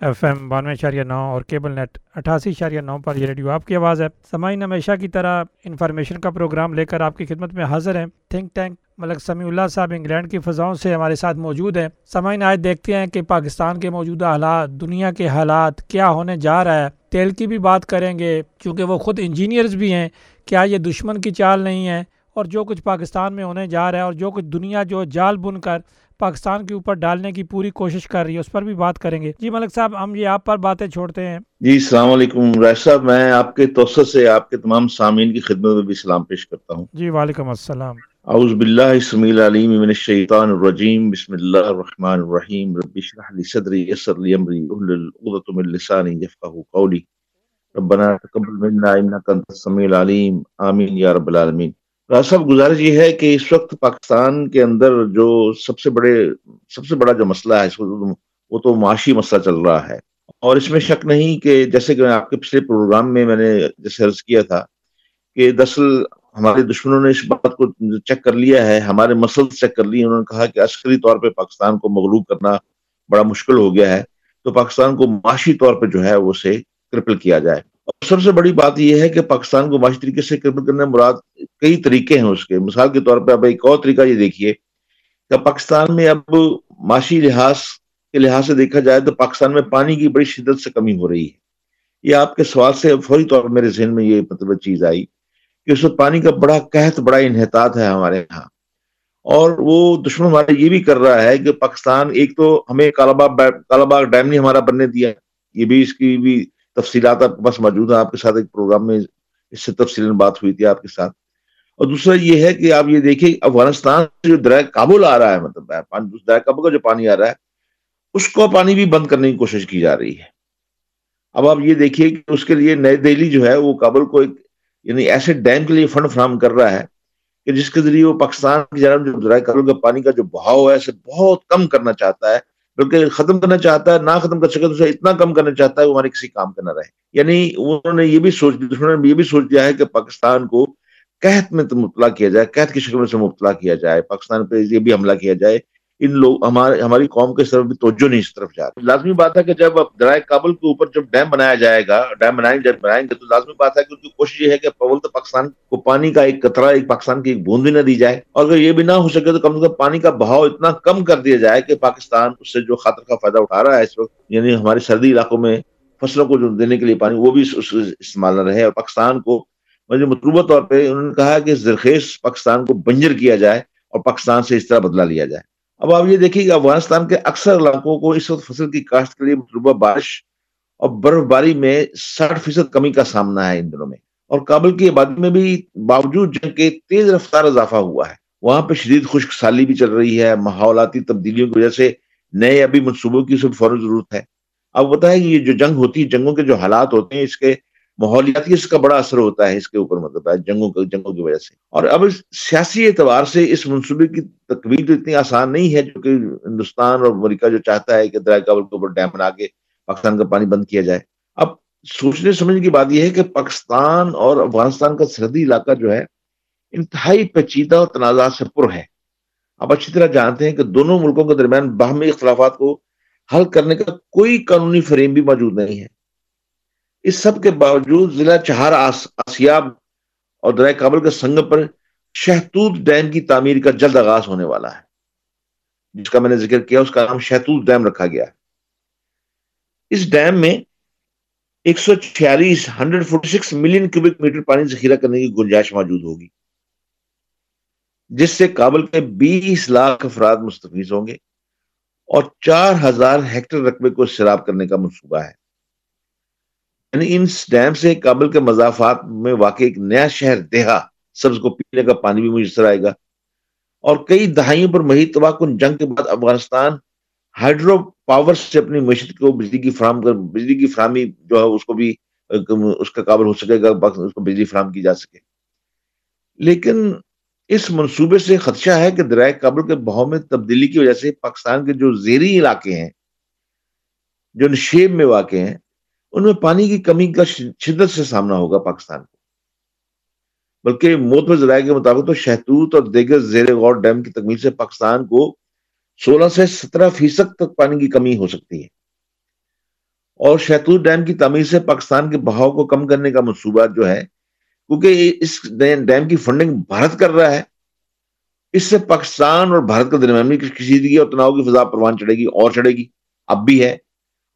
F M بانوے اشاریہ نو اور کیبل نیٹ اٹھاسی اشاریہ نو پر یہ ریڈیو آپ کی آواز ہے۔ سمعین ہمیشہ کی طرح انفارمیشن کا پروگرام لے کر آپ کی خدمت میں حاضر ہیں۔ تھنک ٹینک ملک سمیع اللہ صاحب انگلینڈ کی فضاؤں سے ہمارے ساتھ موجود ہیں۔ سمعین آج دیکھتے ہیں کہ پاکستان کے موجودہ حالات، دنیا کے حالات کیا ہونے جا رہا ہے۔ تیل کی بھی بات کریں گے چونکہ وہ خود انجینئرز بھی ہیں۔ کیا یہ دشمن کی چال نہیں ہے؟ اور جو کچھ پاکستان میں ہونے جا رہا ہے اور جو کچھ دنیا جو جال بن کر پاکستان کے اوپر ڈالنے کی پوری کوشش کر رہی ہے اس پر بھی بات کریں گے۔ جی ملک صاحب ہم یہ آپ پر باتیں چھوڑتے ہیں۔ جی السلام علیکم۔ رائش صاحب میں آپ کے توسط سے آپ کے تمام سامعین کی خدمت میں بھی سلام پیش کرتا ہوں۔ جی وعلیکم السلام۔ اعوذ باللہ السمیع العلیم من الشیطان الرجیم۔ بسم اللہ الرحمن الرحیم۔ رب اشرح لی صدری یسر لی امری احلل عقدۃ من لسانی یفقهوا قولی۔ ربنا تقبل منا انک انت السمیع العلیم۔ آمین یا رب العالمین۔ راج صاحب، گزارش یہ ہے کہ اس وقت پاکستان کے اندر جو سب سے بڑے، سب سے بڑا جو مسئلہ ہے وہ تو معاشی مسئلہ چل رہا ہے۔ اور اس میں شک نہیں کہ جیسے کہ آپ کے پچھلے پروگرام میں میں نے جیسے عرض کیا تھا کہ دراصل ہمارے دشمنوں نے اس بات کو چیک کر لیا ہے، ہمارے مسل چیک کر لیے انہوں نے کہا کہ عسکری طور پہ پاکستان کو مغلوب کرنا بڑا مشکل ہو گیا ہے۔ تو پاکستان کو معاشی طور پہ جو ہے، وہ اسے کرپل کیا جائے۔ اور سب سے بڑی بات یہ ہے کہ پاکستان کو معاشی طریقے سے کرپل کرنے مراد کئی طریقے ہیں اس کے۔ مثال کے طور پہ اب ایک اور طریقہ یہ دیکھیے کہ پاکستان میں اب معاشی لحاظ کے لحاظ سے دیکھا جائے تو پاکستان میں پانی کی بڑی شدت سے کمی ہو رہی ہے۔ یہ آپ کے سوال سے فوری طور پر میرے ذہن میں یہ مطلب چیز آئی کہ اس وقت پانی کا بڑا قحط، بڑا انحطاط ہے ہمارے یہاں۔ اور وہ دشمن ہمارے یہ بھی کر رہا ہے کہ پاکستان ایک تو ہمیں کالا باغ کالا باغ ڈیم نہیں ہمارا بننے دیا، یہ بھی اس کی بھی تفصیلات آپ کے پاس موجود ہیں، آپ کے ساتھ ایک پروگرام میں اس سے تفصیل بات ہوئی تھی آپ کے ساتھ۔ اور دوسرا یہ ہے کہ آپ یہ دیکھیں، افغانستان سے جو دریا کابل آ رہا ہے مطلب دریا کابل کا جو پانی آ رہا ہے، اس کو پانی بھی بند کرنے کی کوشش کی جا رہی ہے۔ اب آپ یہ دیکھیے کہ اس کے لیے نئی دہلی جو ہے، وہ کابل کو ایک یعنی ایسے ڈیم کے لیے فنڈ فراہم کر رہا ہے کہ جس کے ذریعے وہ پاکستان کی جانب جو دریا کابل کا پانی کا جو بہاؤ ہے، اسے بہت کم کرنا چاہتا ہے۔ بلکہ ختم کرنا چاہتا ہے، نہ ختم کر سکے تو اسے اتنا کم کرنا چاہتا ہے وہ ہمارے کسی کام کا نہ رہے۔ یعنی انہوں نے یہ بھی سوچ دشمنوں نے یہ بھی سوچ دیا ہے کہ پاکستان کو قحط میں مبتلا کیا جائے، قحط کی شکل میں سے مبتلا کیا جائے، پاکستان پہ یہ بھی حملہ کیا جائے۔ ان لوگ ہمارے ہماری قوم کے طرف بھی توجہ نہیں اس طرف جا رہی۔ لازمی بات ہے کہ جب درائے کابل کے اوپر جب ڈیم بنایا جائے گا، ڈیم بنائیں جب بنائیں گے، تو لازمی بات ہے کہ ان کی کوشش یہ ہے کہ پول تو پاکستان کو پانی کا ایک قطرہ، ایک پاکستان کی ایک بوند بھی نہ دی جائے۔ اور اگر یہ بھی نہ ہو سکے تو کم از کم پانی کا بہاؤ اتنا کم کر دیا جائے کہ پاکستان اس سے جو خطر کا فائدہ اٹھا رہا ہے اس وقت یعنی ہمارے سردی علاقوں میں فصلوں کو جو دینے کے لیے پانی، وہ بھی استعمال نہ رہے۔ اور پاکستان کو مجھے مطلوبہ طور پہ انہوں نے کہا کہ زرخیز پاکستان کو بنجر کیا جائے اور پاکستان سے اس طرح بدلا لیا جائے۔ اب آپ یہ دیکھیے کہ افغانستان کے اکثر علاقوں کو اس وقت فصل کی کاشت کے لیے مطلوبہ بارش اور برف باری میں ساٹھ فیصد کمی کا سامنا ہے ان دنوں میں اور کابل کی آبادی میں بھی باوجود جنگ کے تیز رفتار اضافہ ہوا ہے۔ وہاں پہ شدید خشک سالی بھی چل رہی ہے۔ ماحولاتی تبدیلیوں کی وجہ سے نئے ابھی منصوبوں کی سب فوراً ضرورت ہے۔ اب بتائیں کہ یہ جو جنگ ہوتی ہے، جنگوں کے جو حالات ہوتے ہیں، اس کے ماحولیاتی اس کا بڑا اثر ہوتا ہے اس کے اوپر مطلب ہے، جنگوں جنگوں کی وجہ سے۔ اور اب سیاسی اعتبار سے اس منصوبے کی تکمیل تو اتنی آسان نہیں ہے، جو کہ ہندوستان اور امریکہ جو چاہتا ہے کہ دریا کابل کے اوپر ڈیم بنا کے پاکستان کا پانی بند کیا جائے۔ اب سوچنے سمجھنے کی بات یہ ہے کہ پاکستان اور افغانستان کا سرحدی علاقہ جو ہے، انتہائی پیچیدہ اور تنازعات سے پر ہے۔ اب اچھی طرح جانتے ہیں کہ دونوں ملکوں کے درمیان باہمی اختلافات کو حل کرنے کا کوئی قانونی فریم بھی موجود نہیں ہے۔ اس سب کے باوجود ضلع چہار آسیاب اور درائے کابل کے سنگ پر شہتوت ڈیم کی تعمیر کا جلد آغاز ہونے والا ہے۔ جس کا میں نے ذکر کیا، اس کا نام شہتوت ڈیم رکھا گیا۔ اس ڈیم میں ایک سو چھیالیس hundred forty six million cubic metre پانی ذخیرہ کرنے کی گنجائش موجود ہوگی، جس سے کابل کے بیس لاکھ افراد مستفیض ہوں گے اور چار ہزار ہیکٹر رقبے کو سیراب کرنے کا منصوبہ ہے۔ یعنی ان ڈیم سے کابل کے مضافات میں واقع ایک نیا شہر دیہا، سبز کو پینے کا پانی بھی میسر آئے گا۔ اور کئی دہائیوں پر مہی تباہ کن جنگ کے بعد افغانستان ہائیڈرو پاور سے اپنی معیشت کو بجلی کی فراہم کر بجلی کی فراہمی جو ہے اس کو بھی اس کا قابل ہو سکے گا اس کو بجلی فراہم کی جا سکے۔ لیکن اس منصوبے سے خدشہ ہے کہ درائے کابل کے بہاؤ میں تبدیلی کی وجہ سے پاکستان کے جو زیری علاقے ہیں، جو نشیب میں واقع ہیں ان میں پانی کی کمی کا شدت سے سامنا ہوگا پاکستان کو۔ بلکہ موت میں ذرائع کے مطابق تو شہتوت اور دیگر زیر غور ڈیم کی تکمیل سے پاکستان کو سولہ سے سترہ فیصد تک پانی کی کمی ہو سکتی ہے۔ اور شہتور ڈیم کی تعمیر سے پاکستان کے بہاؤ کو کم کرنے کا منصوبہ جو ہے، کیونکہ اس ڈیم کی فنڈنگ بھارت کر رہا ہے، اس سے پاکستان اور بھارت کے درمیان کشیدگی اور تناؤ کی فضا پروان چڑھے گی اور چڑھے گی۔ اب بھی ہے۔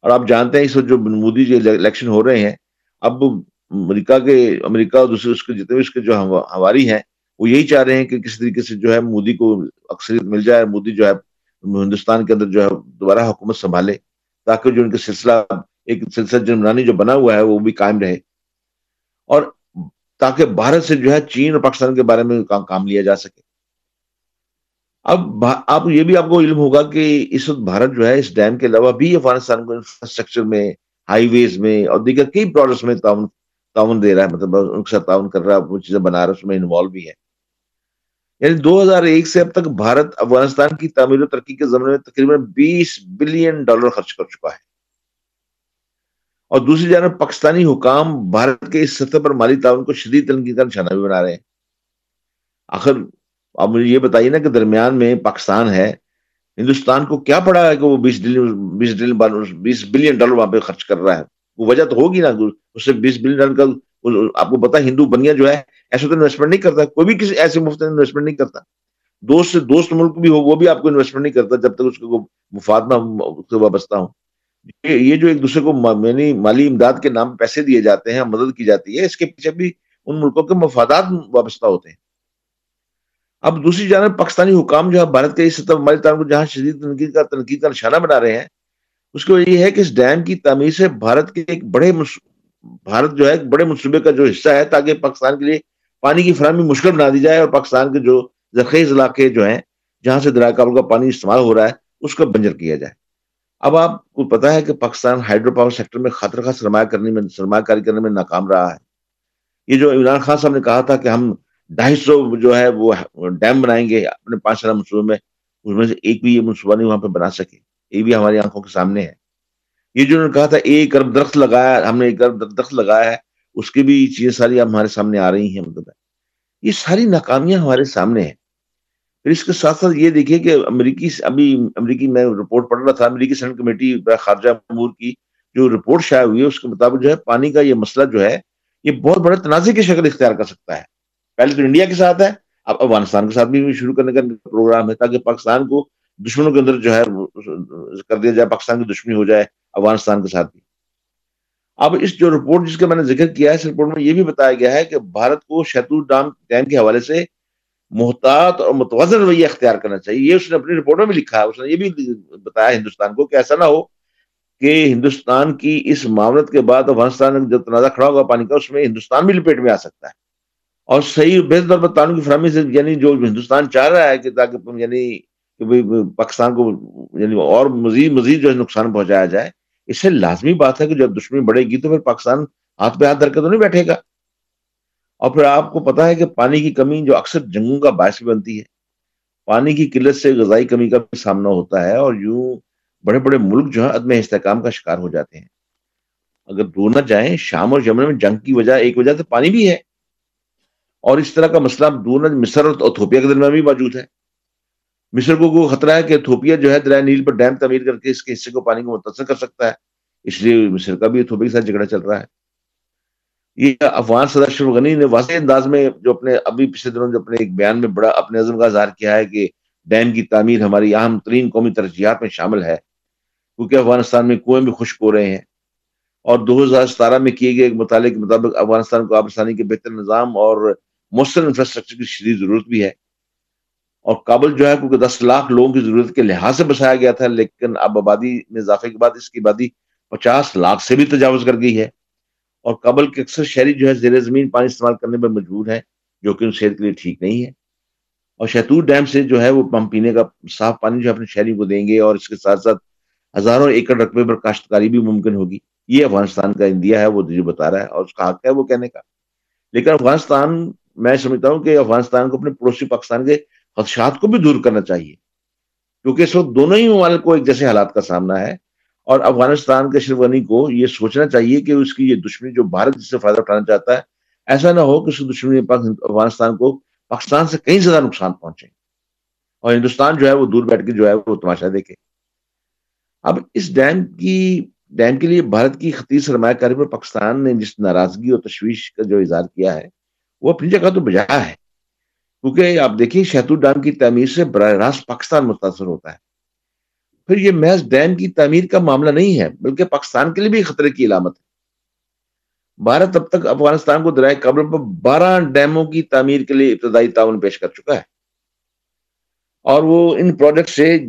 اور آپ جانتے ہیں اس وقت جو مودی جو الیکشن ہو رہے ہیں، اب امریکہ کے، امریکہ اور دوسرے اس کے، جتنے بھی اس کے جو ہماری ہیں، وہ یہی چاہ رہے ہیں کہ کس طریقے سے جو ہے مودی کو اکثریت مل جائے مودی جو ہے ہندوستان کے اندر جو ہے دوبارہ حکومت سنبھالے تاکہ جو ان کا سلسلہ، ایک سلسلہ جنرانی جو بنا ہوا ہے، وہ بھی قائم رہے۔ اور تاکہ بھارت سے جو ہے چین اور پاکستان کے بارے میں کام لیا جا سکے۔ اب آپ یہ بھی آپ کو علم ہوگا کہ اس وقت بھارت جو ہے، اس ڈیم کے علاوہ بھی افغانستان کو انفراسٹرکچر میں ہائی ویز میں اور دیگر کئی پروجیکٹس میں تعاون تعاون دے رہا ہے مطلب ان کے ساتھ تعاون کر رہا ہے، وہ چیزیں بنا رہا ہے اس میں انوالو بھی ہے یعنی دو ہزار ایک سے اب تک بھارت افغانستان کی تعمیر و ترقی کے زمانے میں تقریباً بیس بلین ڈالر خرچ کر چکا ہے۔ اور دوسری جانب پاکستانی حکام بھارت کے اس سطح پر مالی تعاون کو شدید تنقید کا نشانہ بھی بنا رہے ہیں۔ آخر آپ مجھے یہ بتائیے نا کہ درمیان میں پاکستان ہے، ہندوستان کو کیا پڑا ہے کہ وہ بیس بیس بیس بلین ڈالر وہاں پہ خرچ کر رہا ہے؟ وہ وجہ تو ہوگی نا، اس سے بیس بلین ڈالر کا آپ کو پتا ہندو بنیا جو ہے، ایسے تو انویسٹمنٹ نہیں کرتا، کوئی بھی کسی ایسے مفت انویسٹمنٹ نہیں کرتا۔ دوست سے دوست ملک بھی ہو، وہ بھی آپ کو انویسٹمنٹ نہیں کرتا جب تک اس کو مفاد میں وابستہ ہوں۔ یہ جو ایک دوسرے کو یعنی مالی امداد کے نام پیسے دیے جاتے ہیں، مدد کی جاتی ہے، اس کے پیچھے بھی ان ملکوں کے مفادات وابستہ ہوتے ہیں۔ اب دوسری جانب پاکستانی حکام جو ہے بھارت کے اس سطح مالی تعلق کو جہاں شدید تنقید کا تنقید کا نشانہ بنا رہے ہیں، اس کی وجہ یہ ہے کہ اس ڈیم کی تعمیر سے بھارت کے ایک بڑے بھارت جو ہے ایک بڑے منصوبے کا جو حصہ ہے، تاکہ پاکستان کے لیے پانی کی فراہمی مشکل بنا دی جائے اور پاکستان کے جو زرخیز علاقے جو ہیں، جہاں سے دریا کابل کا پانی استعمال ہو رہا ہے، اس کو بنجر کیا جائے۔ اب آپ کو پتا ہے کہ پاکستان ہائیڈرو پاور سیکٹر میں خاطر خواہ سرمایہ کرنے میں، سرمایہ کاری کرنے میں ناکام رہا ہے۔ یہ جو عمران خان صاحب نے کہا تھا کہ ہم ڈھائی سو جو ہے وہ ڈیم بنائیں گے اپنے پانچ سالہ منصوبے میں، اس میں سے ایک بھی یہ منصوبہ نہیں وہاں پہ بنا سکے۔ یہ بھی ہماری آنکھوں کے سامنے ہے۔ یہ جو انہوں نے کہا تھا، ایک ارب درخت لگایا، ہم نے ایک ارب درخت لگایا ہے، اس کی بھی چیزیں ساری ہمارے سامنے آ رہی ہیں۔ مطلب یہ ساری ناکامیاں ہمارے سامنے ہیں۔ پھر اس کے ساتھ ساتھ یہ دیکھیے کہ امریکی ابھی امریکی میں رپورٹ پڑھ رہا تھا، امریکی سینٹ کمیٹی خارجہ امور کی جو رپورٹ شائع ہوئی ہے، اس کے مطابق جو ہے، پانی کا یہ مسئلہ جو ہے، یہ بہت بڑے تنازع کی شکل اختیار کر سکتا ہے۔ پہلے تو انڈیا کے ساتھ ہے، اب افغانستان کے ساتھ بھی شروع کرنے کا پروگرام ہے تاکہ پاکستان کو دشمنوں کے اندر جو ہے کر دیا جائے، پاکستان کی دشمنی ہو جائے، افغانستان کے ساتھ بھی۔ اب اس جو رپورٹ جس کا میں نے ذکر کیا ہے، اس رپورٹ میں یہ بھی بتایا گیا ہے کہ بھارت کو شیتور ڈام ڈیم کے حوالے سے محتاط اور متوازن رویہ اختیار کرنا چاہیے۔ یہ اس نے اپنی رپورٹ میں بھی لکھا ہے، اس نے یہ بھی بتایا ہندوستان کو کہ ایسا نہ ہو کہ ہندوستان کی اس معاملت کے بعد افغانستان جب تنازع کھڑا ہوگا پانی کا، اس میں ہندوستان بھی لپیٹ میں آ سکتا ہے۔ اور صحیح بہتر پر تعلق کی فراہمی سے یعنی جو ہندوستان چاہ رہا ہے کہ تاکہ یعنی کہ پاکستان کو یعنی اور مزید مزید جو ہے نقصان پہنچایا جائے، اس سے لازمی بات ہے کہ جب دشمنی بڑھے گی تو پھر پاکستان ہاتھ پہ ہاتھ دھر کے تو نہیں بیٹھے گا۔ اور پھر آپ کو پتا ہے کہ پانی کی کمی جو اکثر جنگوں کا باعث بھی بنتی ہے۔ پانی کی قلت سے غذائی کمی کا بھی سامنا ہوتا ہے اور یوں بڑے بڑے ملک جو ہے عدم استحکام کا شکار ہو جاتے ہیں۔ اگر دور نہ جائیں، شام اور یمن میں جنگ کی وجہ، ایک وجہ تو پانی بھی ہے۔ اور اس طرح کا مسئلہ دونوں مصر اور اتھوپیا کے درمیان بھی موجود ہے۔ مصر کو خطرہ ہے کہ اتھوپیا جو ہے دریا نیل پر ڈیم تعمیر کر کے اس کے حصے کو پانی کو متاثر کر سکتا ہے؟ اس لیے مصر کا بھی اتھوپیا کے ساتھ جھگڑا چل رہا ہے۔ یہ افغان صدر اشرف غنی نے واضح انداز میں جو اپنے ابھی پچھلے دنوں جو اپنے ایک بیان میں بڑا اپنے عزم کا اظہار کیا ہے کہ ڈیم کی تعمیر ہماری اہم ترین قومی ترجیحات میں شامل ہے، کیونکہ افغانستان میں کنویں بھی خشک ہو رہے ہیں۔ اور دو ہزار ستارہ میں کیے گئے ایک مطالعے کے مطابق افغانستان کو آبستانی کے بہتر نظام اور مؤثر انفراسٹرکچر کی شدید ضرورت بھی ہے۔ اور کابل جو ہے کیونکہ دس لاکھ لوگوں کی ضرورت کے لحاظ سے بسایا گیا تھا، لیکن اب آبادی میں اضافے کے بعد اس کی آبادی پچاس لاکھ سے بھی تجاوز کر گئی ہے۔ اور کابل کے اکثر شہری جو ہے زیر زمین پانی استعمال کرنے میں مجبور ہے جو کہ ان صحت کے لیے ٹھیک نہیں ہے۔ اور شہتور ڈیم سے جو ہے وہ پم پینے کا صاف پانی جو اپنے شہری کو دیں گے، اور اس کے ساتھ ساتھ ہزاروں ایکڑ رقبے پر کاشتکاری بھی ممکن ہوگی۔ یہ افغانستان کا انڈیا ہے، وہ جو بتا رہا ہے، اور اس کا حق ہے وہ کہنے کا۔ لیکن افغانستان میں سمجھتا ہوں کہ افغانستان کو اپنے پڑوسی پاکستان کے خدشات کو بھی دور کرنا چاہیے، کیونکہ اس وقت دونوں ہی ممالک کو ایک جیسے حالات کا سامنا ہے۔ اور افغانستان کے اشرف غنی کو یہ سوچنا چاہیے کہ اس کی یہ دشمنی جو بھارت جس سے فائدہ اٹھانا چاہتا ہے، ایسا نہ ہو کہ اس دشمنی افغانستان کو پاکستان سے کہیں زیادہ نقصان پہنچے۔ اور ہندوستان جو ہے وہ دور بیٹھ کے جو ہے وہ تماشا دیکھے۔ اب اس ڈیم کی ڈیم کے لیے بھارت کی خطیر سرمایہ کاری پر پاکستان نے جس ناراضگی اور تشویش کا جو اظہار کیا ہے وہ اپنی جگہ تو بجا ہے۔ کیونکہ آپ دیکھیں شہتور ڈیم کی تعمیر سے براہ راست پاکستان متاثر ہوتا ہے۔ پھر یہ محض ڈیم کی تعمیر کا معاملہ نہیں ہے، بلکہ پاکستان کے لیے بھی خطرے کی علامت ہے۔ بھارت اب تک افغانستان کو درائے قبر پر بارہ ڈیموں کی تعمیر کے لیے ابتدائی تعاون پیش کر چکا ہے۔ اور وہ ان پروجیکٹ سے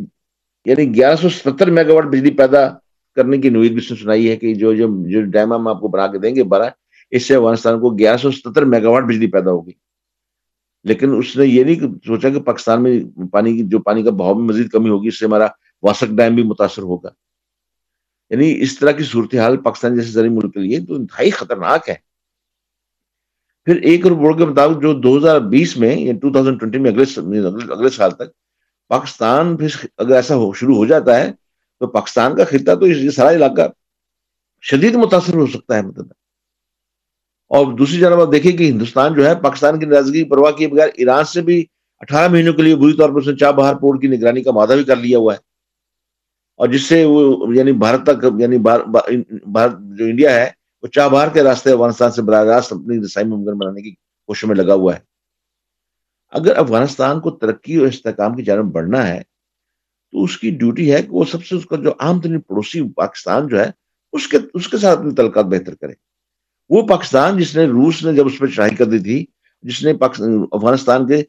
یعنی گیارہ سو ستر میگا واٹ بجلی پیدا کرنے کی نوید بھی سنائی ہے کہ جو جو جو ڈیم ہم آپ کو بنا کے دیں گے، بارہ اس سے افغانستان کو گیارہ سو ستر میگا واٹ بجلی پیدا ہوگی۔ لیکن اس نے یہ نہیں سوچا کہ پاکستان میں پانی کی جو پانی کا بہاؤ میں مزید کمی ہوگی، اس سے ہمارا واسک ڈیم بھی متاثر ہوگا۔ یعنی اس طرح کی صورتحال پاکستان جیسے زرعی ملک کے لیے تو انتہائی خطرناک ہے۔ پھر ایک رپورٹ کے مطابق جو دو ہزار بیس میں یا ٹو تھاؤزینڈ ٹوینٹی میں یعنی اگلے اگلے سال تک پاکستان پھر اگر ایسا ہو شروع ہو جاتا ہے، تو پاکستان کا خطہ تو یہ سارا علاقہ شدید متاثر ہو سکتا ہے۔ مطلب اور دوسری جانب آپ دیکھیں کہ ہندوستان جو ہے پاکستان کی ناراضگی پرواہ کیے بغیر ایران سے بھی اٹھارہ مہینوں کے لیے بری طور پر اس نے چاہ بہار پورٹ کی نگرانی کا مادہ بھی کر لیا ہوا ہے۔ اور جس سے وہ یعنی بھارت تک یعنی بھارت جو انڈیا ہے، وہ چاہ بہار کے راستے افغانستان سے براہ راست اپنی رسائی ممکن بنانے کی کوشش میں لگا ہوا ہے۔ اگر افغانستان کو ترقی اور استحکام کی جانب بڑھنا ہے، تو اس کی ڈیوٹی ہے کہ وہ سب سے اس کا جو عام ترین پڑوسی پاکستان جو ہے، اس کے اس کے ساتھ اپنے تعلقات بہتر کرے۔ وہ پاکستان جس نے روس نے جب اس پہ چڑھائی کر دی تھی، جس نے افغانستان کے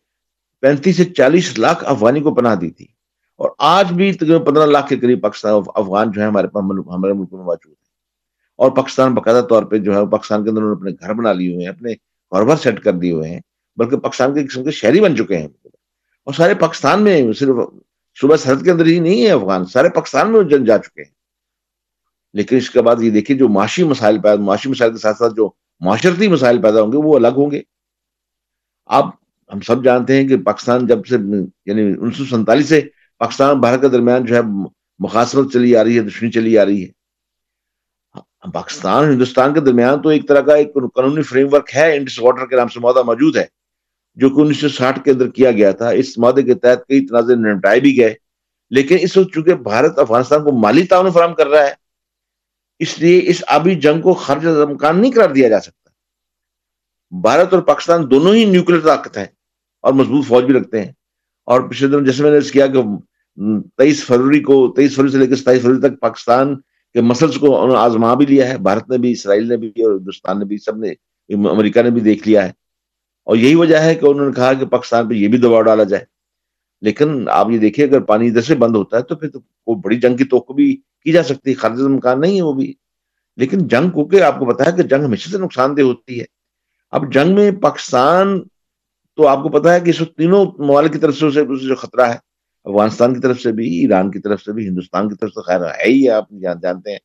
پینتیس سے چالیس لاکھ افغانی کو پناہ دی تھی۔ اور آج بھی تقریباً پندرہ لاکھ کے قریب پاکستان، افغان جو ہے ہمارے ہمارے ملک میں موجود ہیں۔ اور پاکستان باقاعدہ طور پہ جو ہے پاکستان کے اندر انہوں نے اپنے گھر بنا لیے ہوئے ہیں، اپنے کاروبار سیٹ کر دیے ہوئے ہیں، بلکہ پاکستان کے قسم کے شہری بن چکے ہیں۔ اور سارے پاکستان میں صرف صبح سرحد کے اندر ہی نہیں ہے افغان، سارے پاکستان میں جن جا چکے ہیں۔ لیکن اس کے بعد یہ دیکھیے جو معاشی مسائل پیدا معاشی مسائل کے ساتھ ساتھ جو معاشرتی مسائل پیدا ہوں گے، وہ الگ ہوں گے۔ آپ ہم سب جانتے ہیں کہ پاکستان جب سے یعنی انیس سو سینتالیس سے پاکستان بھارت کے درمیان جو ہے مخاصرت چلی آ رہی ہے، دشمنی چلی آ رہی ہے۔ پاکستان، ہندوستان کے درمیان تو ایک طرح کا ایک قانونی فریم ورک ہے، انڈس واٹر کے نام سے معاہدہ موجود ہے، جو کہ انیس سو ساٹھ کے اندر کیا گیا تھا۔ اس معاہدے کے تحت کئی تنازع نمٹائے بھی گئے۔ لیکن اس وقت چونکہ بھارت افغانستان کو مالی تعاون فراہم کر رہا ہے اس لیے اس آبی جنگ کو خرچ امکان نہیں قرار دیا جا سکتا۔ بھارت اور پاکستان دونوں ہی نیوکلیر طاقت ہیں اور مضبوط فوج بھی رکھتے ہیں۔ اور پچھلے دن جیسے میں نے کیا کہ تیئیس فروری کو تیئیس فروری سے لے کے ستائیس فروری تک پاکستان کے مسلس کو آزما بھی لیا ہے۔ بھارت نے بھی، اسرائیل نے بھی اور ہندوستان نے بھی، سب نے، امریکہ نے بھی دیکھ لیا ہے۔ اور یہی وجہ ہے کہ انہوں نے کہا کہ پاکستان پہ یہ بھی دباؤ ڈالا جائے۔ لیکن آپ یہ دیکھیے، اگر پانی ادھر سے بند ہوتا ہے تو پھر تو وہ بڑی جنگ کی توقع بھی کی جا سکتی ہے، خارج مکان نہیں ہے وہ بھی۔ لیکن جنگ کو کہ آپ کو بتایا کہ جنگ ہمیشہ سے نقصان دہ ہوتی ہے۔ اب جنگ میں پاکستان تو آپ کو پتا ہے کہ اس وقت تینوں ممالک کی طرف سے اسے جو خطرہ ہے، افغانستان کی طرف سے بھی، ایران کی طرف سے بھی، ہندوستان کی طرف سے، خیر، ہے ہی آپ جانتے ہیں۔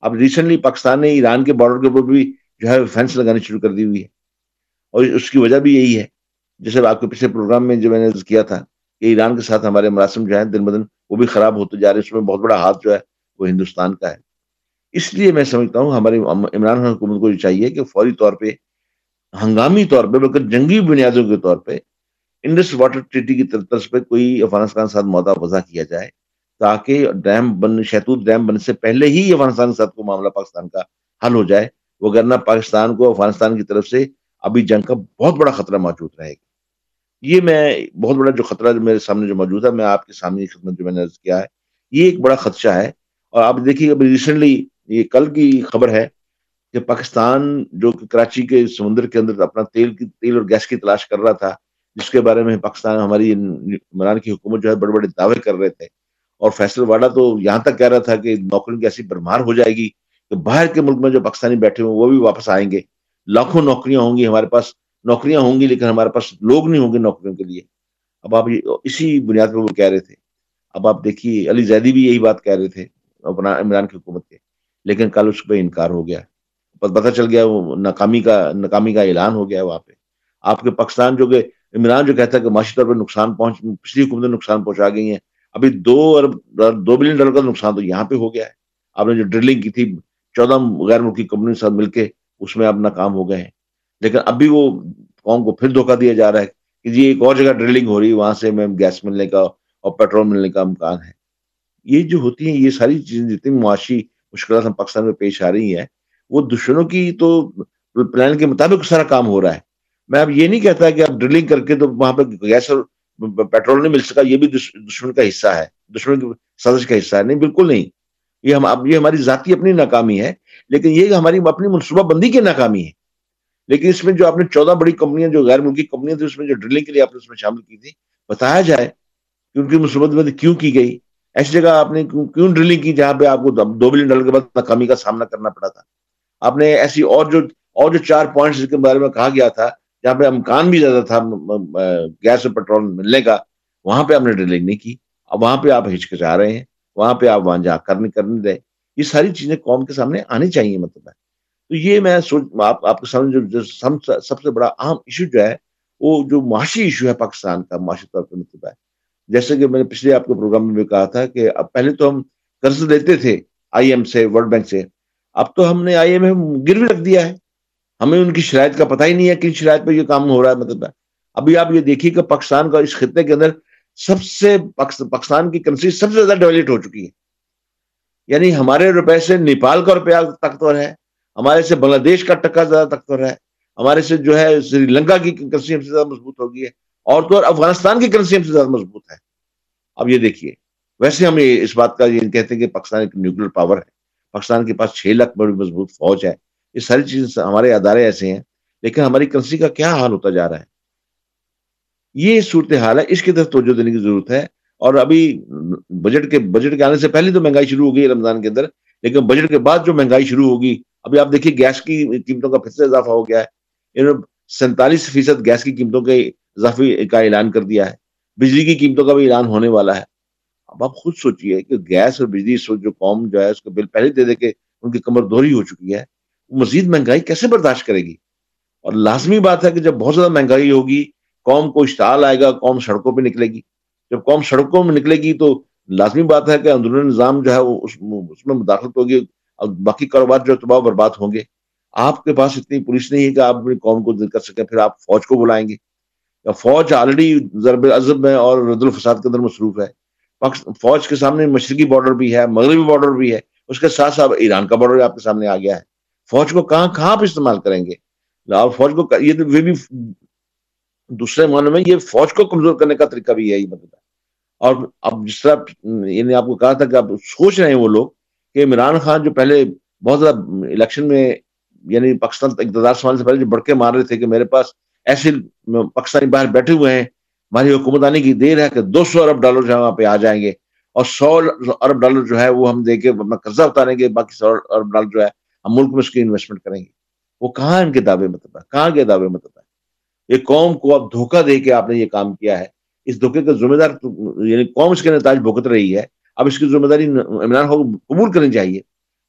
اب ریسنٹلی پاکستان نے ایران کے بارڈر کے اوپر بھی جو ہے فینس لگانی شروع کر دی ہوئی ہے۔ اور اس کی وجہ بھی یہی ہے۔ جیسے آپ کے پچھلے پروگرام میں جو میں نے کیا تھا کہ ایران کے ساتھ ہمارے مراسم جو ہیں، دن بدن وہ بھی خراب ہوتے جا رہے ہیں۔ اس میں بہت بڑا ہاتھ جو ہے وہ ہندوستان کا ہے۔ اس لیے میں سمجھتا ہوں ہماری عمران خان حکومت کو یہ چاہیے کہ فوری طور پہ، ہنگامی طور پہ، بلکہ جنگی بنیادوں کے طور پہ انڈس واٹر ٹریٹی کی طرف پہ کوئی افغانستان کے ساتھ معاہدہ وضع کیا جائے، تاکہ ڈیم بن، شہتوت ڈیم بننے سے پہلے ہی افغانستان کے ساتھ کو معاملہ پاکستان کا حل ہو جائے۔ وغیرہ پاکستان کو افغانستان کی طرف سے ابھی جنگ کا بہت بڑا خطرہ موجود رہے گا۔ یہ میں بہت بڑا جو خطرہ جو میرے سامنے جو موجود ہے، میں آپ کے سامنے خدمت جو میں نے کیا ہے، یہ ایک بڑا خدشہ ہے۔ اور آپ دیکھیے ابھی ریسنٹلی یہ کل کی خبر ہے کہ پاکستان جو کہ کراچی کے سمندر کے اندر اپنا تیل کی تیل اور گیس کی تلاش کر رہا تھا، جس کے بارے میں پاکستان ہماری عمران کی حکومت جو ہے بڑے بڑے دعوے کر رہے تھے۔ اور فیصل واڈا تو یہاں تک کہہ رہا تھا کہ نوکریوں کی ایسی برمار ہو جائے گی کہ باہر کے ملک میں جو پاکستانی بیٹھے ہوئے وہ بھی واپس آئیں گے۔ لاکھوں نوکریاں ہوں گی ہمارے پاس، نوکریاں ہوں گی لیکن ہمارے پاس لوگ نہیں ہوں گے نوکریوں کے لیے۔ اب آپ اسی بنیاد پہ وہ کہہ رہے تھے۔ اب آپ دیکھیے علی زیدی بھی یہی بات کہہ رہے تھے۔ عمران کی حکومت کے۔ لیکن کل اس پہ انکار ہو گیا۔ پتہ چل گیا وہ ناکامی کا ناکامی کا اعلان ہو گیا وہاں پہ۔ آپ کے پاکستان جو کہ عمران جو کہتا ہے کہ معاشی طور پر نقصان پہنچ، پچھلی حکومتیں نقصان پہنچا گئی ہیں۔ ابھی دو ارب، دو بلین ڈالر کا نقصان تو یہاں پہ ہو گیا ہے۔ آپ نے جو ڈرلنگ کی تھی، چودہ غیر ملکی کمپنی کے ساتھ مل کے اس میں اب ناکام ہو گئے ہیں۔ لیکن اب بھی وہ قوم کو پھر دھوکہ دیا جا رہا ہے کہ جی ایک اور جگہ ڈرلنگ ہو رہی ہے، وہاں سے میں گیس ملنے کا اور پیٹرول ملنے کا امکان ہے۔ یہ جو ہوتی ہیں، یہ ساری چیزیں جتنی معاشی مشکلات ہم پاکستان میں پیش آ رہی ہیں، وہ دشمنوں کی تو پلان کے مطابق سارا کام ہو رہا ہے۔ میں اب یہ نہیں کہتا کہ اب ڈرلنگ کر کے تو وہاں پہ گیس اور پیٹرول نہیں مل سکا، یہ بھی دشمن کا حصہ ہے، دشمن کی سازش کا حصہ ہے۔ نہیں، بالکل نہیں۔ یہ ہم اب، یہ ہماری ذاتی اپنی ناکامی ہے، لیکن یہ ہماری اپنی منصوبہ بندی کی ناکامی ہے۔ لیکن اس میں جو آپ نے چودہ بڑی کمپنیاں، جو غیر ملکی کمپنیاں تھیں، اس میں جو ڈرلنگ کے لیے آپ نے اس میں شامل کی تھی بتایا جائے کہ ان کی منصوبہ بندی کیوں کی گئی؟ ایسی جگہ آپ نے کیوں ڈرلنگ کی جہاں پہ آپ کو دو بلین ڈالر کے بعد ناکامی کا سامنا کرنا پڑا تھا؟ آپ نے ایسی اور جو اور جو چار پوائنٹس کے بارے میں کہا گیا تھا، جہاں پہ امکان بھی زیادہ تھا گیس اور پیٹرول ملنے کا، وہاں پہ آپ نے ڈرلنگ نہیں کی۔ اب وہاں پہ آپ ہچکچا رہے ہیں۔ وہاں پہ آپ وہاں جا کرنے کرنے رہے۔ یہ ساری چیزیں قوم کے سامنے آنی چاہیے مطلب ہے۔ تو یہ میں سوچ آپ آپ کے سامنے جو سب سے بڑا اہم ایشو جو ہے، وہ جو معاشی ایشو ہے پاکستان کا، معاشی طور پہ مطلب ہے۔ جیسے کہ میں نے پچھلے آپ کے پروگرام میں بھی کہا تھا کہ اب پہلے تو ہم قرض لیتے تھے آئی ایم سے، ورلڈ بینک سے، اب تو ہم نے آئی ایم اے گروی رکھ دیا ہے۔ ہمیں ان کی شرائط کا پتہ ہی نہیں ہے کن شرائط پہ یہ کام ہو رہا ہے مطلب ابھی آپ یہ دیکھیے کہ پاکستان کا اس خطے کے اندر سب سے پاکستان کی کرنسی سب سے زیادہ ڈیولیٹ ہو چکی ہے۔ یعنی ہمارے روپے سے نیپال کا روپیہ طاقتور ہے، ہمارے سے بنگلہ دیش کا ٹکا زیادہ طاقتور ہے، ہمارے سے جو ہے سری لنکا کی کرنسی ہم سے زیادہ مضبوط ہوگی ہے۔ اور تو اور افغانستان کی کرنسی ہم سے زیادہ مضبوط ہے۔ اب یہ دیکھیے، ویسے ہم اس بات کا یہ کہتے ہیں کہ پاکستان ایک نیوکلر پاور ہے۔ پاکستان کے پاس چھ لاکھ بڑی مضبوط فوج ہے۔ یہ ساری چیزیں ہمارے ادارے ایسے ہیں، لیکن ہماری کرنسی کا کیا حال ہوتا جا رہا ہے؟ یہ صورتحال ہے۔ اس کی طرف توجہ دینے کی ضرورت ہے۔ اور ابھی بجٹ کے بجٹ کے آنے سے پہلے تو مہنگائی شروع ہو گئی رمضان کے اندر، لیکن بجٹ کے بعد جو مہنگائی شروع ہوگی، ابھی آپ دیکھیے گیس کی قیمتوں کا پھر سے اضافہ ہو گیا ہے۔ انہوں نے سینتالیس فیصد گیس کی قیمتوں کے اضافے کا اعلان کر دیا ہے۔ بجلی کی قیمتوں کا بھی اعلان ہونے والا ہے۔ اب آپ خود سوچیے کہ گیس اور بجلی جو قوم جو ہے اس کا بل پہلے دے دے کے ان کی کمر دوہری ہو چکی ہے، وہ مزید مہنگائی کیسے برداشت کرے گی؟ اور لازمی بات ہے کہ جب بہت زیادہ مہنگائی ہوگی، قوم کو اشتعال آئے گا، قوم سڑکوں پہ نکلے گی۔ جب قوم سڑکوں میں نکلے گی تو لازمی بات ہے کہ اندرونی نظام جو ہے وہ اس میں مداخلت ہوگی اور باقی کاروبار جو تباہ برباد ہوں گے۔ آپ کے پاس اتنی پولیس نہیں ہے کہ آپ اپنی قوم کو دل کر سکیں، پھر آپ فوج کو بلائیں گے۔ فوج آلریڈی ضرب عزب میں اور رد الفساد کے اندر مصروف ہے۔ فوج کے سامنے مشرقی بارڈر بھی ہے، مغربی بارڈر بھی ہے، اس کے ساتھ ساتھ ایران کا بارڈر آپ کے سامنے آ گیا ہے۔ فوج کو کہاں کہاں پہ استعمال کریں گے؟ فوج کو یہ تو بھی دوسرے معنی میں یہ فوج کو کمزور کرنے کا طریقہ بھی یہی مطلب ہے۔ اور اب جس طرح یعنی آپ کو کہا تھا کہ آپ سوچ رہے ہیں وہ لوگ کہ عمران خان جو پہلے بہت زیادہ الیکشن میں یعنی پاکستان اقتدار سنبھالنے سے پہلے جو بڑھ کے مار رہے تھے کہ میرے پاس ایسے پاکستانی باہر بیٹھے ہوئے ہیں ہماری حکومت آنے کی دیر ہے کہ دو سو ارب ڈالر جو ہے وہاں پہ آ جائیں گے۔ اور سو ارب ڈالر جو ہے وہ ہم دے کے اپنا قرضہ اتاریں گے، باقی سو ارب ڈالر جو ہے ہم ملک میں اس کی انویسٹمنٹ کریں گے۔ وہ کہاں ان کے دعوے مطلب ہے؟ کہاں کے دعوے مطلب ہے؟ یہ قوم کو اب دھوکہ دے کے آپ نے یہ کام کیا ہے۔ اس دھوکے کا ذمہ دار یعنی قوم اس کے نتائج بھگت رہی ہے۔ اب اس کی ذمہ داری عمران خان کو قبول کرنی چاہیے۔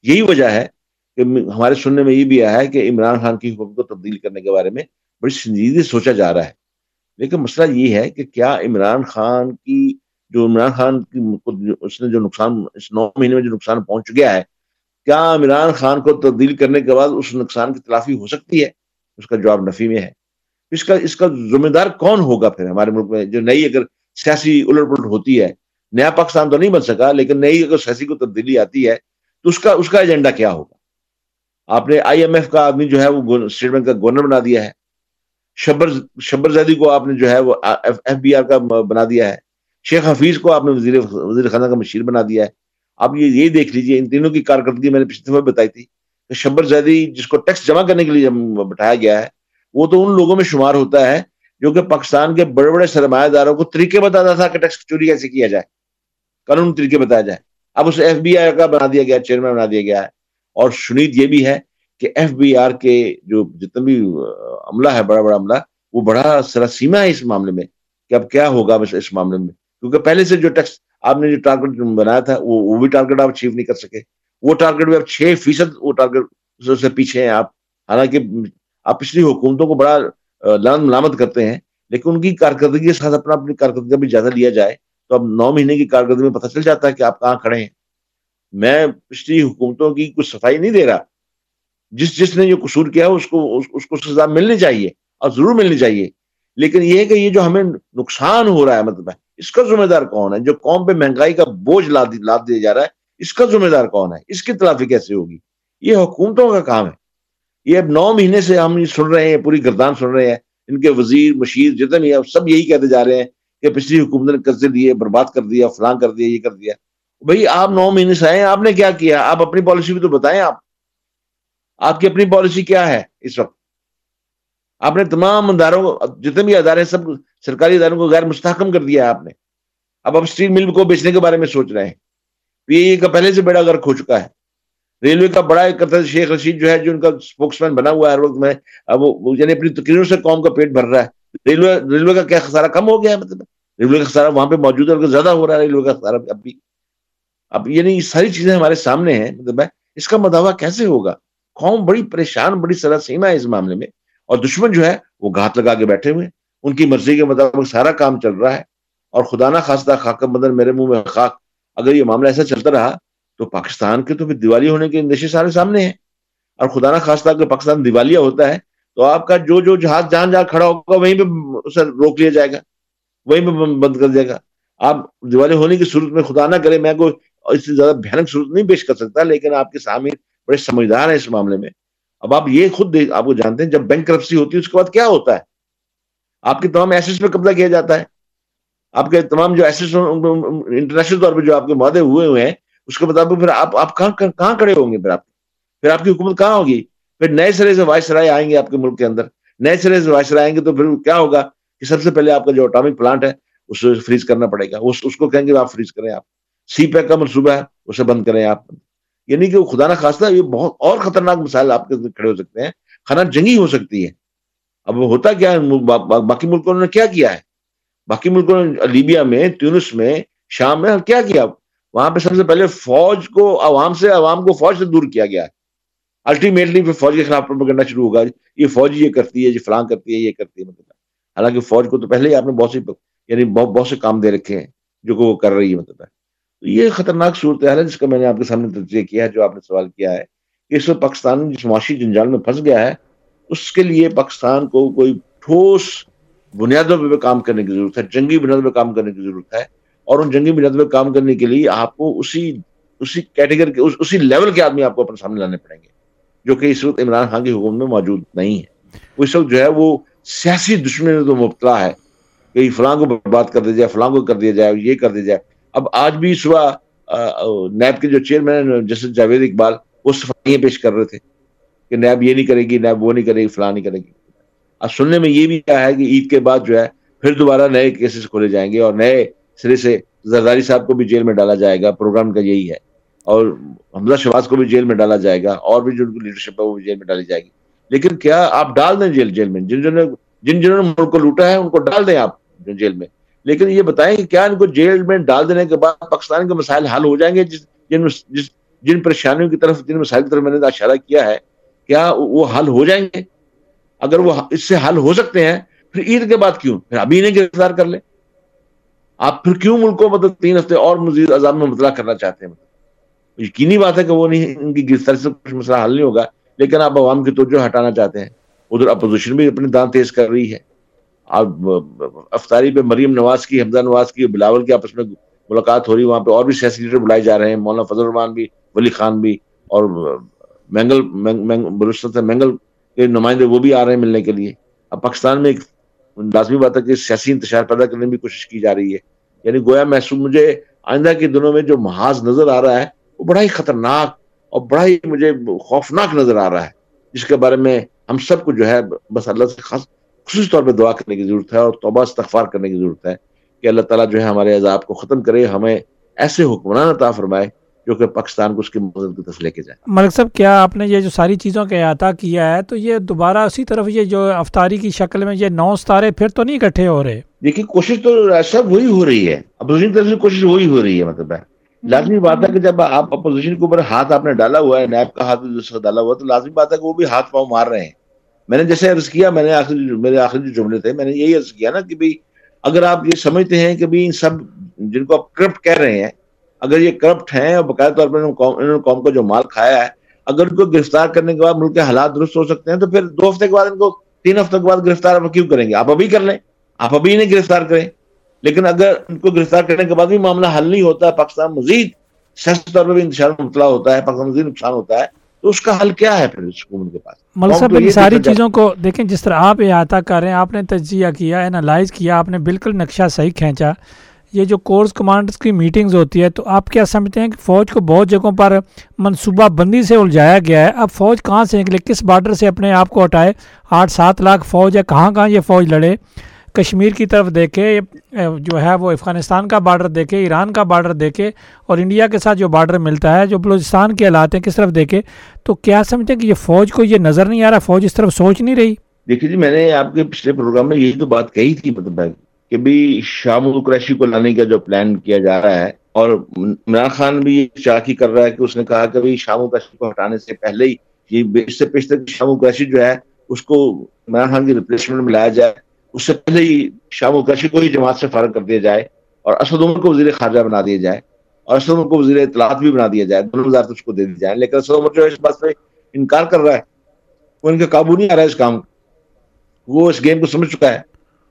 یہی وجہ ہے کہ ہمارے سننے میں یہ بھی آیا ہے کہ عمران خان کی حکومت کو تبدیل کرنے کے بارے میں بڑی سنجیدگی سوچا جا رہا ہے۔ لیکن مسئلہ یہ ہے کہ کیا عمران خان کی جو عمران خان کی اس نے جو نقصان اس نو مہینے میں جو نقصان پہنچ گیا ہے، کیا عمران خان کو تبدیل کرنے کے بعد اس نقصان کی تلافی ہو سکتی ہے؟ اس کا جواب نفی میں ہے۔ اس کا اس کا ذمہ دار کون ہوگا پھر ہمارے ملک میں؟ جو نئی اگر سیاسی الٹ پلٹ ہوتی ہے، نیا پاکستان تو نہیں بن سکا، لیکن نئی اگر سیاسی کو تبدیلی آتی ہے، تو اس کا اس کا ایجنڈا کیا ہوگا؟ آپ نے آئی ایم ایف کا آدمی جو ہے، وہ اسٹیٹ بینک کا گورنر بنا دیا ہے۔ شبر شبر زیدی کو آپ نے جو ہے وہ ایف بی آر کا بنا دیا ہے۔ شیخ حفیظ کو آپ نے وزیر وزیر خانہ کا مشیر بنا دیا ہے۔ آپ یہ یہی دیکھ لیجیے، ان تینوں کی کارکردگی میں نے پچھلے دفعہ بتائی تھی کہ شبر زیدی جس کو ٹیکس جمع کرنے کے لیے بٹھایا گیا ہے، وہ تو ان لوگوں میں شمار ہوتا ہے جو کہ پاکستان کے بڑے بڑے سرمایہ داروں کو طریقے بتاتا تھا کہ ٹیکس چوری کیسے کیا جائے۔ قانون طریقے بتایا جائے۔ اب اسے ایف بی آئی کا بنا دیا گیا چیئرمین بنا دیا گیا ہے۔ اور شنید یہ بھی ہے کہ ایف بی آر کے جو جتنا بھی عملہ ہے، بڑا بڑا عملہ، وہ بڑا سراسیما ہے اس معاملے میں کہ اب کیا ہوگا اس معاملے میں۔ کیونکہ پہلے سے جو ٹیکس آپ نے جو ٹارگیٹ بنایا تھا، وہ وہ بھی ٹارگیٹ آپ اچیو نہیں کر سکے۔ وہ ٹارگیٹ بھی اب چھ فیصد وہ ٹارگیٹ سے پیچھے ہیں آپ۔ حالانکہ آپ پچھلی حکومتوں کو بڑا لان ملامت کرتے ہیں، لیکن ان کی کارکردگی کے ساتھ اپنا، اپنی کارکردگی کا بھی جائزہ لیا جائے، تو اب نو مہینے کی کارکردگی میں پتہ چل جاتا ہے کہ آپ کہاں کھڑے ہیں۔ میں پچھلی حکومتوں کی کچھ صفائی نہیں دے رہا۔ جس جس نے یہ قصور کیا اس کو اس کو سزا ملنی چاہیے اور ضرور ملنی چاہیے۔ لیکن یہ کہ یہ جو ہمیں نقصان ہو رہا ہے مطلب ہے اس کا ذمہ دار کون ہے؟ جو قوم پہ مہنگائی کا بوجھ لاد لاد دیا جا رہا ہے، اس کا ذمہ دار کون ہے؟ اس کی تلافی کیسے ہوگی؟ یہ حکومتوں کا کام ہے۔ یہ اب نو مہینے سے ہم سن رہے ہیں، پوری گردان سن رہے ہیں۔ ان کے وزیر، مشیر، جتنے بھی سب یہی کہتے جا رہے ہیں کہ پچھلی حکومت نے قرضے دیے، برباد کر دیا فلاں کر دیا، یہ کر دیا۔ بھائی، آپ نو مہینے سے آئے ہیں، آپ نے کیا کیا؟ آپ اپنی پالیسی بھی تو بتائیں آپ۔ آپ کی اپنی پالیسی کیا ہے اس وقت؟ آپ نے تمام اداروں کو جتنے بھی ادارے ہیں، سب سرکاری اداروں کو غیر مستحکم کر دیا ہے آپ نے۔ اب آپ اسٹیل مل کو بیچنے کے بارے میں سوچ رہے ہیں۔ پی اے کا پہلے سے بڑا گھر کھو چکا ہے۔ ریلوے کا بڑا ایک کرتا شیخ رشید جو ہے، جو ان کا اسپوکس مین بنا ہوا ہے ہر وقت میں، اب وہ یعنی اپنی تقریروں سے قوم کا پیٹ بھر رہا ہے۔ ریلوے ریلوے کا کیا خسارہ کم ہو گیا ہے؟ مطلب ریلوے کا خسارہ وہاں پہ موجود ہے، اور زیادہ ہو رہا ہے ریلوے کا خسارہ اب بھی۔ اب یعنی یہ ساری چیزیں ہمارے سامنے ہیں مطلب اس کا مداوع کیسے ہوگا؟ قوم بڑی پریشان، بڑی سرا سیما ہے اس معاملے میں۔ اور دشمن جو ہے، وہ گھات لگا کے بیٹھے ہوئے ان کی مرضی کے مطابق سارا کام چل رہا ہے۔ اور خدا نہ خاصہ خاک مدن میرے منہ میں خاک۔ اگر یہ معاملہ ایسا چلتا رہا، تو پاکستان کے تو پھر دیوالی ہونے کے نشے سارے سامنے ہیں۔ اور خدا نہ خاصہ اگر پاکستان دیوالیہ ہوتا ہے، تو آپ کا جو جو جہاز جہاں جہاں کھڑا ہوگا، وہیں پہ اسے روک لیا جائے گا۔ وہیں پہ بند کر دیا گا۔ آپ دیوالی ہونے کی صورت میں خدا نہ کرے، میں کوئی اس سے زیادہ بھیانک صورت نہیں پیش کر سکتا، لیکن آپ کے سامنے بڑے سمجھدار ہیں اس معاملے میں۔ اب آپ یہ خود آپ کو جانتے ہیں، جب بینک کرپسی ہوتی ہے، اس کے بعد کیا ہوتا ہے؟ آپ کے تمام ایسے پہ قبضہ کیا جاتا ہے۔ آپ کے تمام جو ایسے انٹرنیشنل طور پہ جو آپ کے معاہدے ہوئے ہوئے ہیں، اس کے مطابق پھر آپ آپ کہاں کہاں کھڑے ہوں گے پھر آپ؟ پھر آپ کی حکومت کہاں ہوگی؟ پھر نئے سرے سے وائس رائے آئیں گے آپ کے ملک کے اندر۔ نئے سرے سے وائس رائے آئیں گے تو پھر کیا ہوگا؟ کہ سب سے پہلے آپ کا جو اٹامک پلانٹ ہے اسے فریز کرنا پڑے گا۔ اس کو کہیں گے آپ فریز کریں آپ۔ سی پیک کا منصوبہ ہے، اسے بند کریں آپ۔ یعنی کہ وہ خدا نہ خاصہ یہ بہت اور خطرناک مسائل آپ کے کھڑے ہو سکتے ہیں، خانہ جنگی ہو سکتی ہے اب ہوتا کیا ہے باقی ملکوں نے کیا کیا ہے؟ باقی ملکوں نے لیبیا میں، تیونس میں، شام میں کیا کیا؟ وہاں پہ سب سے پہلے فوج کو عوام سے عوام کو فوج سے دور کیا گیا۔ ہے الٹیمیٹلی پھر فوج کے خلاف کرنا شروع ہوگا۔ یہ فوج یہ کرتی ہے، یہ فلاں کرتی ہے، یہ کرتی ہے مطلب۔ حالانکہ فوج کو تو پہلے ہی آپ نے بہت سی یعنی بہت بہت سے کام دے رکھے ہیں، جو کہ وہ کر رہی ہے مطلب۔ یہ خطرناک صورتحال ہے جس کا میں نے آپ کے سامنے تجزیہ کیا ہے، جو آپ نے سوال کیا ہے کہ اس وقت پاکستان جس معاشی جنجال میں پھنس گیا ہے، اس کے لیے پاکستان کو کوئی ٹھوس بنیادوں پہ کام کرنے کی ضرورت ہے، جنگی بنیادوں پہ کام کرنے کی ضرورت ہے۔ اور ان جنگی بنیادوں پہ کام کرنے کے لیے آپ کو اسی اسی کیٹیگری کے، اسی لیول کے آدمی آپ کو اپنے سامنے لانے پڑیں گے، جو کہ اس وقت عمران خان کی حکومت میں موجود نہیں ہے۔ اس وقت جو ہے، وہ سیاسی دشمنی میں تو مبتلا ہے، کہ فلاں کو برباد کر دیا جائے، فلاں کو کر دیا جائے، یہ کر دیا جائے۔ اب آج بھی صبح نیب کے جو چیئرمین جسٹس جاوید اقبال، وہ صفائیاں پیش کر رہے تھے کہ نیب یہ نہیں کرے گی، نیب وہ نہیں کرے گی، فلاں نہیں کرے گی۔ اب سننے میں یہ بھی کیا ہے کہ عید کے بعد جو ہے، پھر دوبارہ نئے کیسز کھولے جائیں گے اور نئے سرے سے زرداری صاحب کو بھی جیل میں ڈالا جائے گا۔ پروگرام کا یہی ہے۔ اور حمزہ شواز کو بھی جیل میں ڈالا جائے گا۔ اور بھی جو ان کی لیڈرشپ ہے، وہ بھی جیل میں ڈالی جائے گی۔ لیکن کیا آپ ڈال دیں جیل جیل میں؟ جن جنہوں نے، جن جنہوں نے ملک کو لوٹا ہے، ان کو ڈال دیں آپ جیل میں؟ لیکن یہ بتائیں کہ کیا ان کو جیل میں ڈال دینے کے بعد پاکستان کے مسائل حل ہو جائیں گے جس جن جس جن پریشانیوں کی طرف جن مسائل کی طرف میں نے اشارہ کیا ہے، کیا وہ حل ہو جائیں گے؟ اگر وہ اس سے حل ہو سکتے ہیں، پھر عید کے بعد کیوں؟ پھر ابھی انہیں گرفتار کر لیں۔ آپ پھر کیوں ملک کو مطلب تین ہفتے اور مزید عذاب میں مطلع کرنا چاہتے ہیں؟ مطلب یقینی بات ہے کہ وہ نہیں، ان کی گرفتاری سے کچھ مسئلہ حل نہیں ہوگا، لیکن آپ عوام کی توجہ ہٹانا چاہتے ہیں۔ ادھر اپوزیشن بھی اپنے دان تیز کر رہی ہے۔ افطاری پہ مریم نواز کی، حمزہ نواز کی، بلاول کی آپس میں ملاقات ہو رہی، وہاں پہ اور بھی سیاسی لیڈر بلائے جا رہے ہیں، مولانا فضل الرحمان بھی، ولی خان بھی، اور مینگل بلوچستان سے مینگل کے نمائندے وہ بھی آ رہے ہیں ملنے کے لیے۔ اب پاکستان میں ایک لازمی بات ہے کہ سیاسی انتشار پیدا کرنے کی کوشش کی جا رہی ہے۔ یعنی گویا محسوس مجھے آئندہ کے دنوں میں جو محاذ نظر آ رہا ہے، وہ بڑا ہی خطرناک اور بڑا ہی مجھے خوفناک نظر آ رہا ہے، جس کے بارے میں ہم سب کو جو ہے بس اللہ سے خاص خصوصی طور پہ دعا کرنے کی ضرورت ہے اور توبہ استغفار کرنے کی ضرورت ہے کہ اللہ تعالیٰ جو ہے ہمارے عذاب کو ختم کرے ہمیں ایسے حکمران عطا فرمائے جو کہ پاکستان کو اس کی مدد کی طرف لے کے جائے ملک صاحب کیا آپ نے یہ جو ساری چیزوں کا احاطہ کیا ہے تو یہ دوبارہ اسی طرف یہ جو افطاری کی شکل میں یہ نو ستارے پھر تو نہیں اکٹھے ہو رہے؟ دیکھیے کوشش تو سب وہی ہو رہی ہے۔ اپوزیشن طرف سے کوشش وہی ہو رہی ہے مطلب ہے۔ لازمی بات ہے کہ جب آپ اپوزیشن کے اوپر ہاتھ آپ نے ڈالا ہوا ہے نیب کا ہاتھ ڈالا ہوا ہے تو لازمی بات ہے کہ وہ بھی ہاتھ پاؤں مار رہے ہیں۔ میں نے جیسے عرض کیا، میں نے آخری، میرے آخری جو جملے تھے، میں نے یہی عرض کیا نا کہ بھائی اگر آپ یہ سمجھتے ہیں کہ بھائی سب جن کو آپ کرپٹ کہہ رہے ہیں، اگر یہ کرپٹ ہیں اور باقاعدہ طور پر انہوں نے قوم کا جو مال کھایا ہے، اگر ان کو گرفتار کرنے کے بعد ملک کے حالات درست ہو سکتے ہیں، تو پھر دو ہفتے کے بعد ان کو تین ہفتے کے بعد گرفتار کیوں کریں گے؟ آپ ابھی کر لیں، آپ ابھی انہیں گرفتار کریں۔ لیکن اگر ان کو گرفتار کرنے کے بعد بھی معاملہ حل نہیں ہوتا، پاکستان مزید سیاسی طور پر بھی انتشار مبتلا ہوتا ہے، پاکستان مزید نقصان ہوتا ہے تو اس کا حل کیا ہے پھر اس حکومت کے پاس؟ ملک صاحب ان ساری چیزوں کو دیکھیں جس طرح آپ احاطہ کر رہے ہیں آپ نے تجزیہ کیا انالائز کیا آپ نے بالکل نقشہ صحیح کھینچا۔ یہ جو کورس کمانڈرز کی میٹنگز ہوتی ہے تو آپ کیا سمجھتے ہیں کہ فوج کو بہت جگہوں پر منصوبہ بندی سے الجھایا گیا ہے؟ اب فوج کہاں سے نکلے کس بارڈر سے اپنے آپ کو ہٹائے؟ آٹھ سات لاکھ فوج ہے کہاں کہاں یہ فوج لڑے؟ کشمیر کی طرف دیکھے جو ہے وہ افغانستان کا بارڈر دیکھے، ایران کا بارڈر دیکھے اور انڈیا کے ساتھ جو بارڈر ملتا ہے، جو بلوچستان کے حالات ہیں، کس طرف دیکھے؟ تو کیا سمجھتے ہیں کہ یہ فوج کو یہ نظر نہیں آ رہا؟ فوج اس طرف سوچ نہیں رہی؟ دیکھیے جی میں نے آپ کے پچھلے پروگرام میں یہی تو بات کہی تھی مطلب کہ بھی شام القریشی کو لانے کا جو پلان کیا جا رہا ہے اور عمران خان بھی یہ چاکی کر رہا ہے کہ اس نے کہا کہ شام القریشی کو ہٹانے سے پہلے ہی یہ اس سے پیشتر شام القریشی جو ہے، اس کو عمران خان کی ریپلیسمنٹ میں لایا جائے۔ اس سے پہلے ہی شام القریشی کو ہی جماعت سے فارغ کر دیا جائے اور اسد عمر کو وزیر خارجہ بنا دیا جائے اور اسد عمر کو وزیر اطلاعات بھی بنا دیا جائے، دونوں وزارت اس کو دے دی جائے۔ لیکن اسد عمر جو ہے اس بات سے انکار کر رہا ہے، وہ ان کا قابو نہیں آ رہا ہے اس کام وہ اس گیم کو سمجھ چکا ہے۔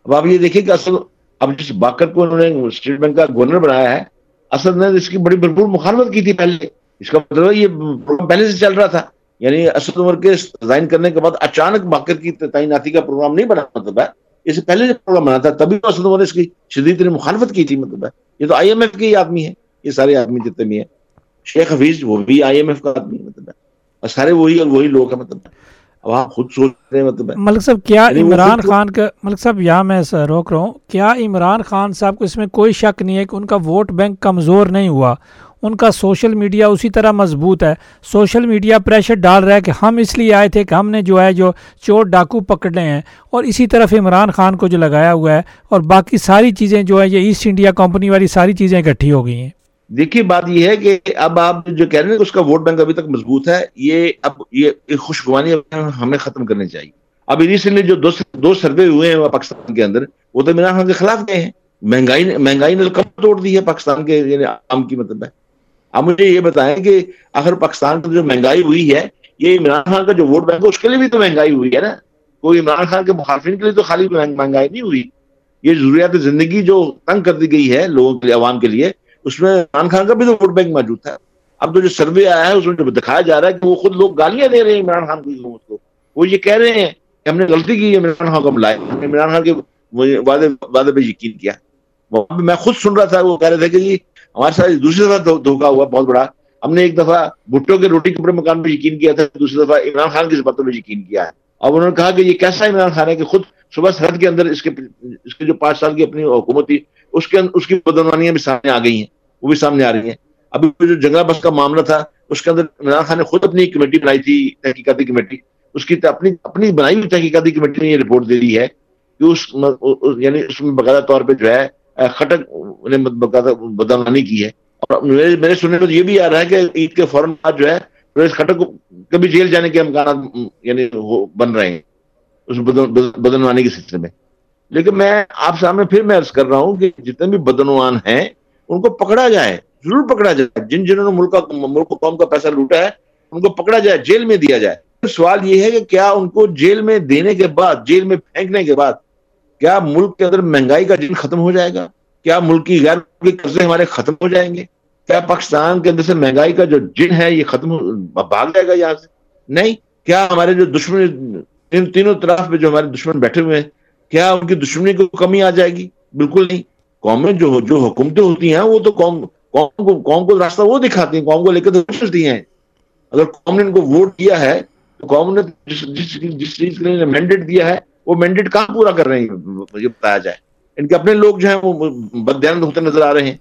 اب آپ یہ دیکھیں کہ اصل اب جس باکر کو انہوں نے اسٹیٹ بینک کا گورنر بنایا ہے، اسد نے اس کی بڑی بھرپور مخالفت کی تھی پہلے۔ اس کا مطلب یہ پروگرام پہلے سے چل رہا تھا۔ یعنی اسد عمر کے ریزائن کرنے کے بعد اچانک باکر کی تعیناتی کا پروگرام نہیں بنا مطلب ہے۔ اس سے پہلے پروگرام بنا تھا تبھی عمر نے اس کی شدید مخالفت کی تھی مطلب ہے۔ یہ تو آئی ایم ایف کے ہی آدمی ہے یہ سارے آدمی جتنے بھی ہیں۔ شیخ حفیظ وہ بھی آئی ایم ایف کا آدمی مطلب ہے۔ سارے وہی اور وہی لوگ ہیں مطلب ہے۔ خود سوچ رہے مطلب ملک صاحب کیا یعنی عمران خان کا ملک صاحب یہاں میں روک رہا ہوں۔ کیا عمران خان صاحب کو اس میں کوئی شک نہیں ہے کہ ان کا ووٹ بینک کمزور نہیں ہوا؟ ان کا سوشل میڈیا اسی طرح مضبوط ہے۔ سوشل میڈیا پریشر ڈال رہا ہے کہ ہم اس لیے آئے تھے کہ ہم نے جو ہے جو چور ڈاکو پکڑے ہیں اور اسی طرف عمران خان کو جو لگایا ہوا ہے اور باقی ساری چیزیں جو ہے یہ ایسٹ انڈیا کمپنی والی ساری چیزیں اکٹھی ہو گئی ہیں۔ دیکھیے، بات یہ ہے کہ اب آپ جو کہہ رہے ہیں اس کا ووٹ بینک ابھی تک مضبوط ہے۔ یہ اب یہ خوشگوانی ہمیں ختم کرنی چاہیے۔ ابھی ریسنٹلی جو دو سروے ہوئے ہیں پاکستان کے اندر، وہ تو عمران خان کے خلاف گئے ہیں۔ مہنگائی مہنگائی نے کم توڑ دی ہے پاکستان کے یعنی عام کی مطلب ہے۔ اب مجھے یہ بتائیں کہ اگر پاکستان کی جو مہنگائی ہوئی ہے، یہ عمران خان کا جو ووٹ بینک ہے، اس کے لیے بھی تو مہنگائی ہوئی ہے نا؟ کوئی عمران خان کے مخالفین کے لیے تو خالی مہنگائی نہیں ہوئی۔ یہ ضروریات زندگی جو تنگ کر دی گئی ہے لوگوں کے لیے، عوام کے لیے، اس میں عمران خان کا بھی تو ووٹ بینک موجود تھا۔ اب تو جو سروے آیا ہے، اس میں جو دکھایا جا رہا ہے کہ وہ خود لوگ گالیاں دے رہے ہیں عمران خان کی حکومت کو۔ وہ یہ کہہ رہے ہیں کہ ہم نے غلطی کی، عمران خان کو ہم لائے۔ ہم نے عمران خان کے وعدے وعدے پہ یقین کیا۔ میں خود سن رہا تھا، وہ کہہ رہے تھے کہ جی ہمارے ساتھ دوسری دفعہ دھوکا ہوا، بہت بڑا۔ ہم نے ایک دفعہ بھٹو کے روٹی کپڑے مکان پہ یقین کیا تھا، دوسری دفعہ عمران خان کی باتوں پہ یقین کیا ہے۔ اور انہوں نے کہا کہ یہ کیسا عمران خان ہے کہ خود صبح سرحد کے اندر اس کے اس کے جو پانچ سال کی اپنی حکومت تھی، اس کے اس کی بدعنوانیاں بھی سامنے آ گئی ہیں، وہ بھی سامنے آ رہی ہیں۔ ابھی جو جنگلہ بس کا معاملہ تھا، اس کے اندر عمران خان نے خود اپنی کمیٹی بنائی تھی، تحقیقاتی کمیٹی۔ اس کی اپنی اپنی بنائی ہوئی تحقیقاتی کمیٹی نے یہ رپورٹ دے دی ہے کہ اس یعنی اس میں باقاعدہ طور پہ جو ہے خٹک نے بدعنوانی کی ہے۔ اور میرے سننے میں یہ بھی آ رہا ہے کہ عید کے فوراً بعد جو ہے خٹک کو کبھی جیل جانے کے امکانات یعنی بن رہے ہیں، اس بدنوانی کے سلسلے میں۔ لیکن میں آپ سامنے پھر میں عرض کر رہا ہوں کہ جتنے بھی بدنوان ہیں، ان کو پکڑا جائے، ضرور پکڑا جائے۔ جن جنہوں نے ملک کا ملک قوم کا پیسہ لوٹا ہے، ان کو پکڑا جائے، جیل میں دیا جائے۔ سوال یہ ہے کہ کیا ان کو جیل میں دینے کے بعد، جیل میں پھینکنے کے بعد کیا ملک کے اندر مہنگائی کا جن ختم ہو جائے گا؟ کیا ملک کی غیر قرضے ہمارے ختم ہو جائیں گے؟ کیا پاکستان کے اندر سے مہنگائی کا جو جن ہے یہ ختم بھاگ جائے گا یہاں سے؟ نہیں. کیا ہمارے جو دشمن ان تینوں طرف پہ جو ہمارے دشمن بیٹھے ہوئے ہیں، کیا ان کی دشمنی کو کمی آ جائے گی؟ بالکل نہیں. قومیں جو جو حکومتیں ہوتی ہیں، وہ تو قوم قوم کو قوم کو راستہ وہ دکھاتی ہیں، قوم کو لے کے تو چلتی ہیں۔ اگر قوم نے ان کو ووٹ دیا ہے، تو قوم نے جس چیز کے لیے مینڈیٹ دیا ہے وہ مینڈیٹ کہاں پورا کر رہے ہیں؟ یہ بتایا جائے۔ ان کے اپنے لوگ جو ہیں وہ بدیان ہوتے نظر آ رہے ہیں۔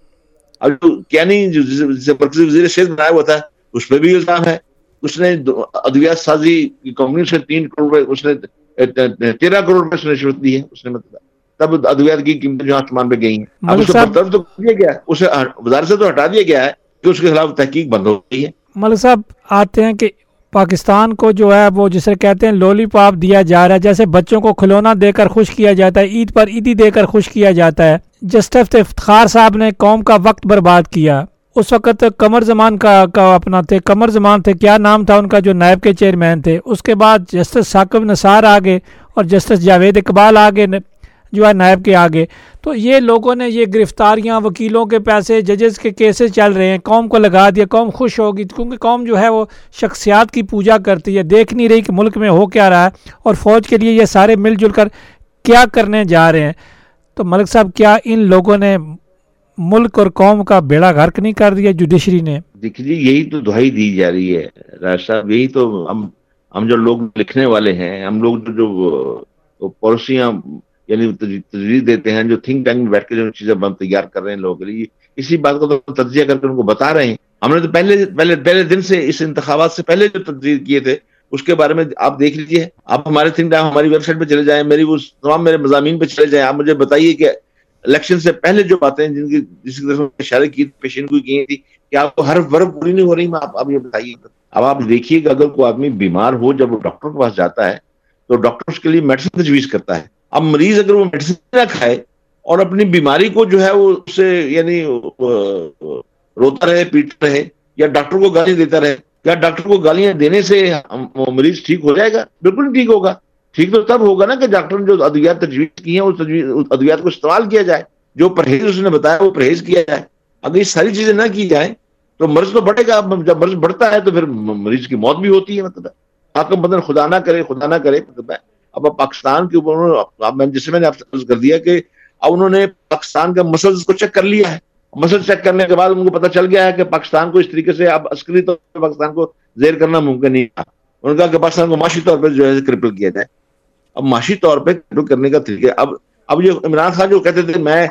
اب جو کیا نہیں جسے مرکزی وزیر شیخ بنایا ہوا تھا اس پہ بھی الزام ہے۔ اس نے ادویات سازی کی کمپنی سے تین کروڑ روپے اس نے تیرہ کروڑ روپے سے رشوت دی ہے۔ اس نے مطلب تب ادویات کی قیمتیں جو آسمان پہ گئی ہیں۔ اب اسے برطرف تو دیا گیا۔ اسے وزارت سے تو ہٹا دیا گیا ہے کہ اس کے خلاف تحقیق بند ہو گئی ہے۔ ملک صاحب آتے ہیں کہ پاکستان کو جو ہے وہ جسے کہتے ہیں لولی پاپ دیا جا رہا ہے، جیسے بچوں کو کھلونا دے کر خوش کیا جاتا ہے، عید پر عیدی دے کر خوش کیا جاتا ہے۔ جسٹف افتخار صاحب نے قوم کا وقت برباد کیا۔ اس وقت کمر زمان کا کا اپنا تھے کمر زمان تھے، کیا نام تھا ان کا جو نائب کے چیئرمین تھے؟ اس کے بعد جسٹس ثاقب نثار آگے اور جسٹس جاوید اقبال آگے جو ہے نائب کے آگے۔ تو یہ لوگوں نے یہ گرفتاریاں، وکیلوں کے پیسے، ججز کے کیسز چل رہے ہیں۔ قوم کو لگا دیا، قوم خوش ہوگی۔ کیونکہ قوم جو ہے وہ شخصیات کی پوجا کرتی ہے۔ دیکھ نہیں رہی کہ ملک میں ہو کیا رہا ہے اور فوج کے لیے یہ سارے مل جل کر کیا کرنے جا رہے ہیں۔ تو ملک صاحب، کیا ان لوگوں نے ملک اور قوم کا بیڑا غرق نہیں کر دیا جوڈیشری نے؟ دیکھیے، یہی تو دہائی دی جا رہی ہے۔ راج صاحب، یہی تو ہم ہم جو لوگ لکھنے والے ہیں، ہم لوگ جو جو پالیسیاں یعنی تجویز دیتے ہیں جو تھنک ٹینک میں بیٹھ کے جو چیزیں ہم تیار کر رہے ہیں لوگوں کے لیے۔ اسی بات کو تو تجزیہ کر کے ان کو بتا رہے ہیں۔ ہم نے تو پہلے پہلے پہلے دن سے اس انتخابات سے پہلے جو تجزیے کیے تھے، اس کے بارے میں آپ دیکھ لیجیے آپ ہمارے تھنک ٹینک ہماری ویب سائٹ پہ چلے جائیں، میری وہ تمام میرے مضامین پہ چلے جائیں، آپ مجھے بتائیے کہ الیکشن سے پہلے جو باتیں جن کی جس کی طرف اشارے کی پیشین کو کی تھی، کہ آپ کو ہر ورب پوری نہیں ہو رہی، میں آپ یہ بتائیے۔ اب آپ دیکھیے کہ اگر کوئی آدمی بیمار ہو جب وہ ڈاکٹر کے پاس جاتا ہے، تو ڈاکٹر اس کے لیے میڈیسن تجویز کرتا ہے۔ اب مریض اگر وہ میڈیسن نہ کھائے اور اپنی بیماری کو جو ہے وہ اس سے یعنی روتا رہے، پیٹتا رہے، یا ڈاکٹر کو گالیاں دیتا رہے کیا ڈاکٹر کو گالیاں دینے سے مریض ٹھیک ہو جائے گا؟ بالکل ٹھیک ہوگا۔ ٹھیک تو تب ہوگا نا کہ ڈاکٹر نے جو ادویات تجویز کی ہیں، اس ادویات کو استعمال کیا جائے، جو پرہیز اس نے بتایا، وہ پرہیز کیا جائے۔ اگر یہ ساری چیزیں نہ کی جائیں، تو مرض تو بڑھے گا۔ جب مرض بڑھتا ہے تو پھر مریض کی موت بھی ہوتی ہے۔ مطلب حاکم بدن خدا نہ کرے، خدا نہ کرے مطلب اب پاکستان کے اوپر جسے میں نے کر دیا کہ اب انہوں نے پاکستان کا مسل کو چیک کر لیا ہے۔ مسل چیک کرنے کے بعد ان کو پتہ چل گیا ہے کہ پاکستان کو اس طریقے سے اب عسکری طور پر پاکستان کو زیر کرنا ممکن نہیں تھا۔ انہوں نے کہا کہ پاکستان کو معاشی طور پہ جو ہے کرپل کیا جائے۔ اب معاشی طور پہ کرپل کرنے کا طریقہ اب اب جو عمران خان جو کہتے تھے میں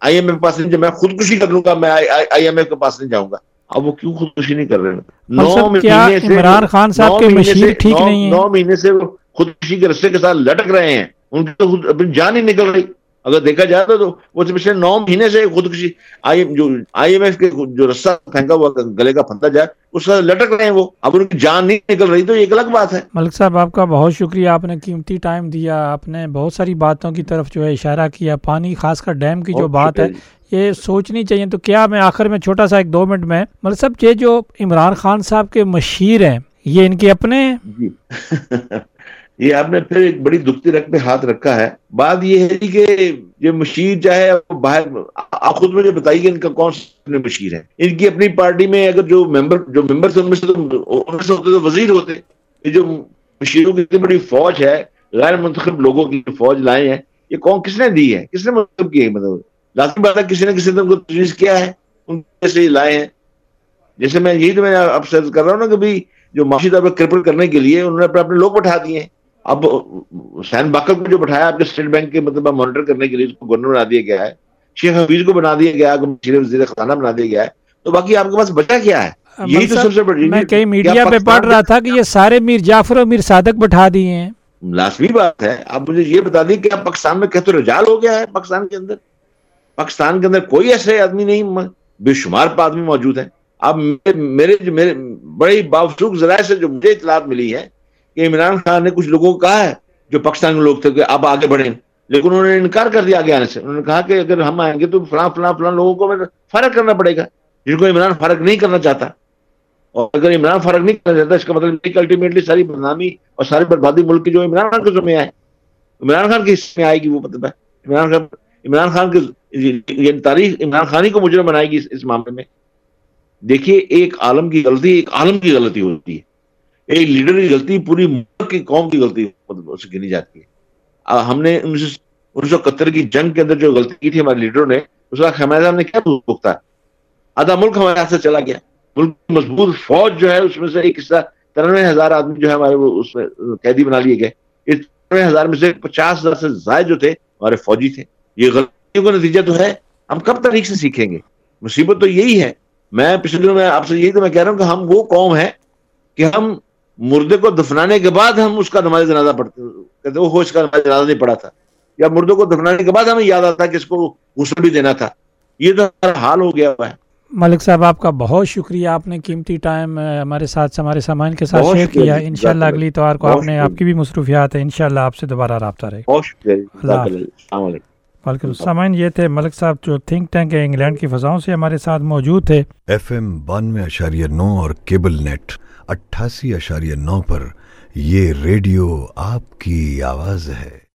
آئی ایم ایف کے پاس نہیں میں خودکشی کر لوں گا میں آئی ایم ایف کے پاس نہیں جاؤں گا۔ اب وہ کیوں خودکشی نہیں کر رہے نو مہینے سے عمران خان صاحب کے مشیر ٹھیک نہیں ہے نو مہینے سے خودکشی کے رستے کے ساتھ لٹک رہے ہیں ان کی تو اپنی جان ہی نکل رہی اگر دیکھا جائے تو وہ پچھلے نو مہینے سے خودکشی آئی جو آئی ایم ایف کے جو رسہ پھینکا ہوا گلے کا پھنتا جائے اس کا لٹک رہے ہیں وہ۔ اب ان کی جان نہیں نکل رہی تو یہ ایک الگ بات ہے۔ ملک صاحب آپ کا بہت شکریہ۔ آپ نے قیمتی ٹائم دیا آپ نے بہت ساری باتوں کی طرف جو ہے اشارہ کیا پانی خاص کر ڈیم کی جو بات ہے یہ سوچنی چاہیے۔ تو کیا میں آخر میں چھوٹا سا ایک دو منٹ میں ملک صاحب یہ جو عمران خان صاحب کے مشیر ہیں یہ ان کے اپنے جی۔ یہ آپ نے پھر ایک بڑی دکھتی رکھ پہ ہاتھ رکھا ہے۔ بات یہ ہے جی کہ یہ مشیر چاہے باہر آپ خود مجھے بتائیے کہ ان کا کون سا مشیر ہے۔ ان کی اپنی پارٹی میں اگر جو ممبر جو ممبر تھے، ان میں سے تو ہوتے تو وزیر ہوتے۔ یہ جو مشیروں کی اتنی بڑی فوج ہے، غیر منتخب لوگوں کی فوج لائے ہیں، یہ کون کس نے دی ہے؟ کس نے مطلب کی ہے؟ مطلب لازمی بات ہے کسی نے کسی نے ان کو تجویز کیا ہے، ان سے ہی لائے ہیں۔ جیسے میں یہی تو میں اب سے کر رہا ہوں نا کہ بھی جو معاشی طور پر کرپل کرنے کے لیے انہوں نے اپنے اپنے لوگ بٹھا دیے ہیں۔ اب حسین باقر کو جو بٹھایا آپ کے اسٹیٹ بینک کے مطلب مانیٹر کرنے کے لیے اس کو گورنر بنا دیا گیا ہے۔ شیخ حفیظ کو بنا دیا گیا ہے وزیر خزانہ بنا دیا گیا ہے۔ تو باقی آپ کے پاس بچا کیا ہے؟ یہی تو سب سے بڑی میں کئی میڈیا پہ پڑھ رہا تھا کہ یہ سارے میر جعفر اور میر صادق بٹھا دیے ہیں۔ لازمی بات ہے۔ آپ مجھے یہ بتا دیں کہ آپ پاکستان میں کہتے رجال ہو گیا ہے پاکستان کے اندر؟ پاکستان کے اندر کوئی ایسے آدمی نہیں بے شمار آدمی موجود ہیں۔ اب میرے میرے بڑے باوسوک ذرائع سے جو مجھے اطلاعات ملی ہے کہ عمران خان نے کچھ لوگوں کو کہا ہے جو پاکستان کے لوگ تھے کہ اب آگے بڑھیں۔ لیکن انہوں نے انکار کر دیا آگے آنے سے۔ انہوں نے کہا کہ اگر ہم آئیں گے تو فلاں فلاں فلاں لوگوں کو فرق کرنا پڑے گا۔ جن کو عمران فرق نہیں کرنا چاہتا۔ اور اگر عمران فرق نہیں کرنا چاہتا، اس کا مطلب کہ الٹیمیٹلی ساری بدنامی اور ساری بربادی ملک کی جو عمران خان کے ذمہ آئے۔ عمران خان کے حصے میں آئے گی وہ مطلب ہے۔ عمران خان عمران خان کے یعنی تاریخ عمران خانی کو مجرم بنائے گی اس معاملے میں۔ دیکھیے، ایک عالم کی غلطی ایک عالم کی غلطی ہوتی ہے۔ ایک لیڈر کی غلطی، پوری ملک کی قوم کی غلطی سے گنی جاتی ہے۔ ہم نے انیس سو اکہتر کی جنگ کے اندر جو غلطی کی تھی ہمارے لیڈروں نے، اس وقت ہمارے صاحب نے کیا بھگتا؟ آدھا ملک ہمارے ہاتھ سے چلا گیا۔ ملک مضبوط فوج جو ہے، اس میں سے ایک حصہ ترنوے ہزار آدمی جو ہے ہمارے وہ اس میں قیدی بنا لیے گئے۔ اس ترنوے ہزار میں سے پچاس ہزار سے زائد جو تھے، ہمارے فوجی تھے۔ یہ غلطیوں کا نتیجہ تو ہے۔ ہم کب تاریخ سے سیکھیں گے؟ مصیبت تو یہی ہے۔ میں پچھلے دنوں میں آپ سے یہی تو میں کہہ رہا ہوں کہ ہم وہ قوم ہے کہ ہم مردے کو دفنانے کے بعد ہم اس کا نماز جنازہ پڑھتے کہتے وہ اس کا نماز جنازہ نہیں پڑھا تھا۔ یا مردے کو دفنانے کے بعد ہمیں یاد آتا کہ اس کو غسل بھی دینا تھا۔ یہ تو ہمارا حال ہو گیا ہوا ہے۔ ملک صاحب آپ کا بہت شکریہ۔ آپ نے قیمتی ٹائم ہمارے ساتھ ہمارے سامان کے ساتھ شیئر کیا۔ انشاءاللہ اگلی اتوار کو آپ نے آپ کی بھی مصروفیات ہے انشاءاللہ آپ سے دوبارہ رابطہ رہے۔ بہت شکریہ اللہ السلام علیکم۔ وعلیکم السلام یہ تھے ملک صاحب جو تھنک ٹینک ہے انگلینڈ کی فضاؤں سے ہمارے ساتھ موجود تھے۔ ایف ایم بانوے اشاریہ نو اور کیبل نیٹ۔ اٹھاسی اشاریہ نو پر یہ ریڈیو آپ کی آواز ہے۔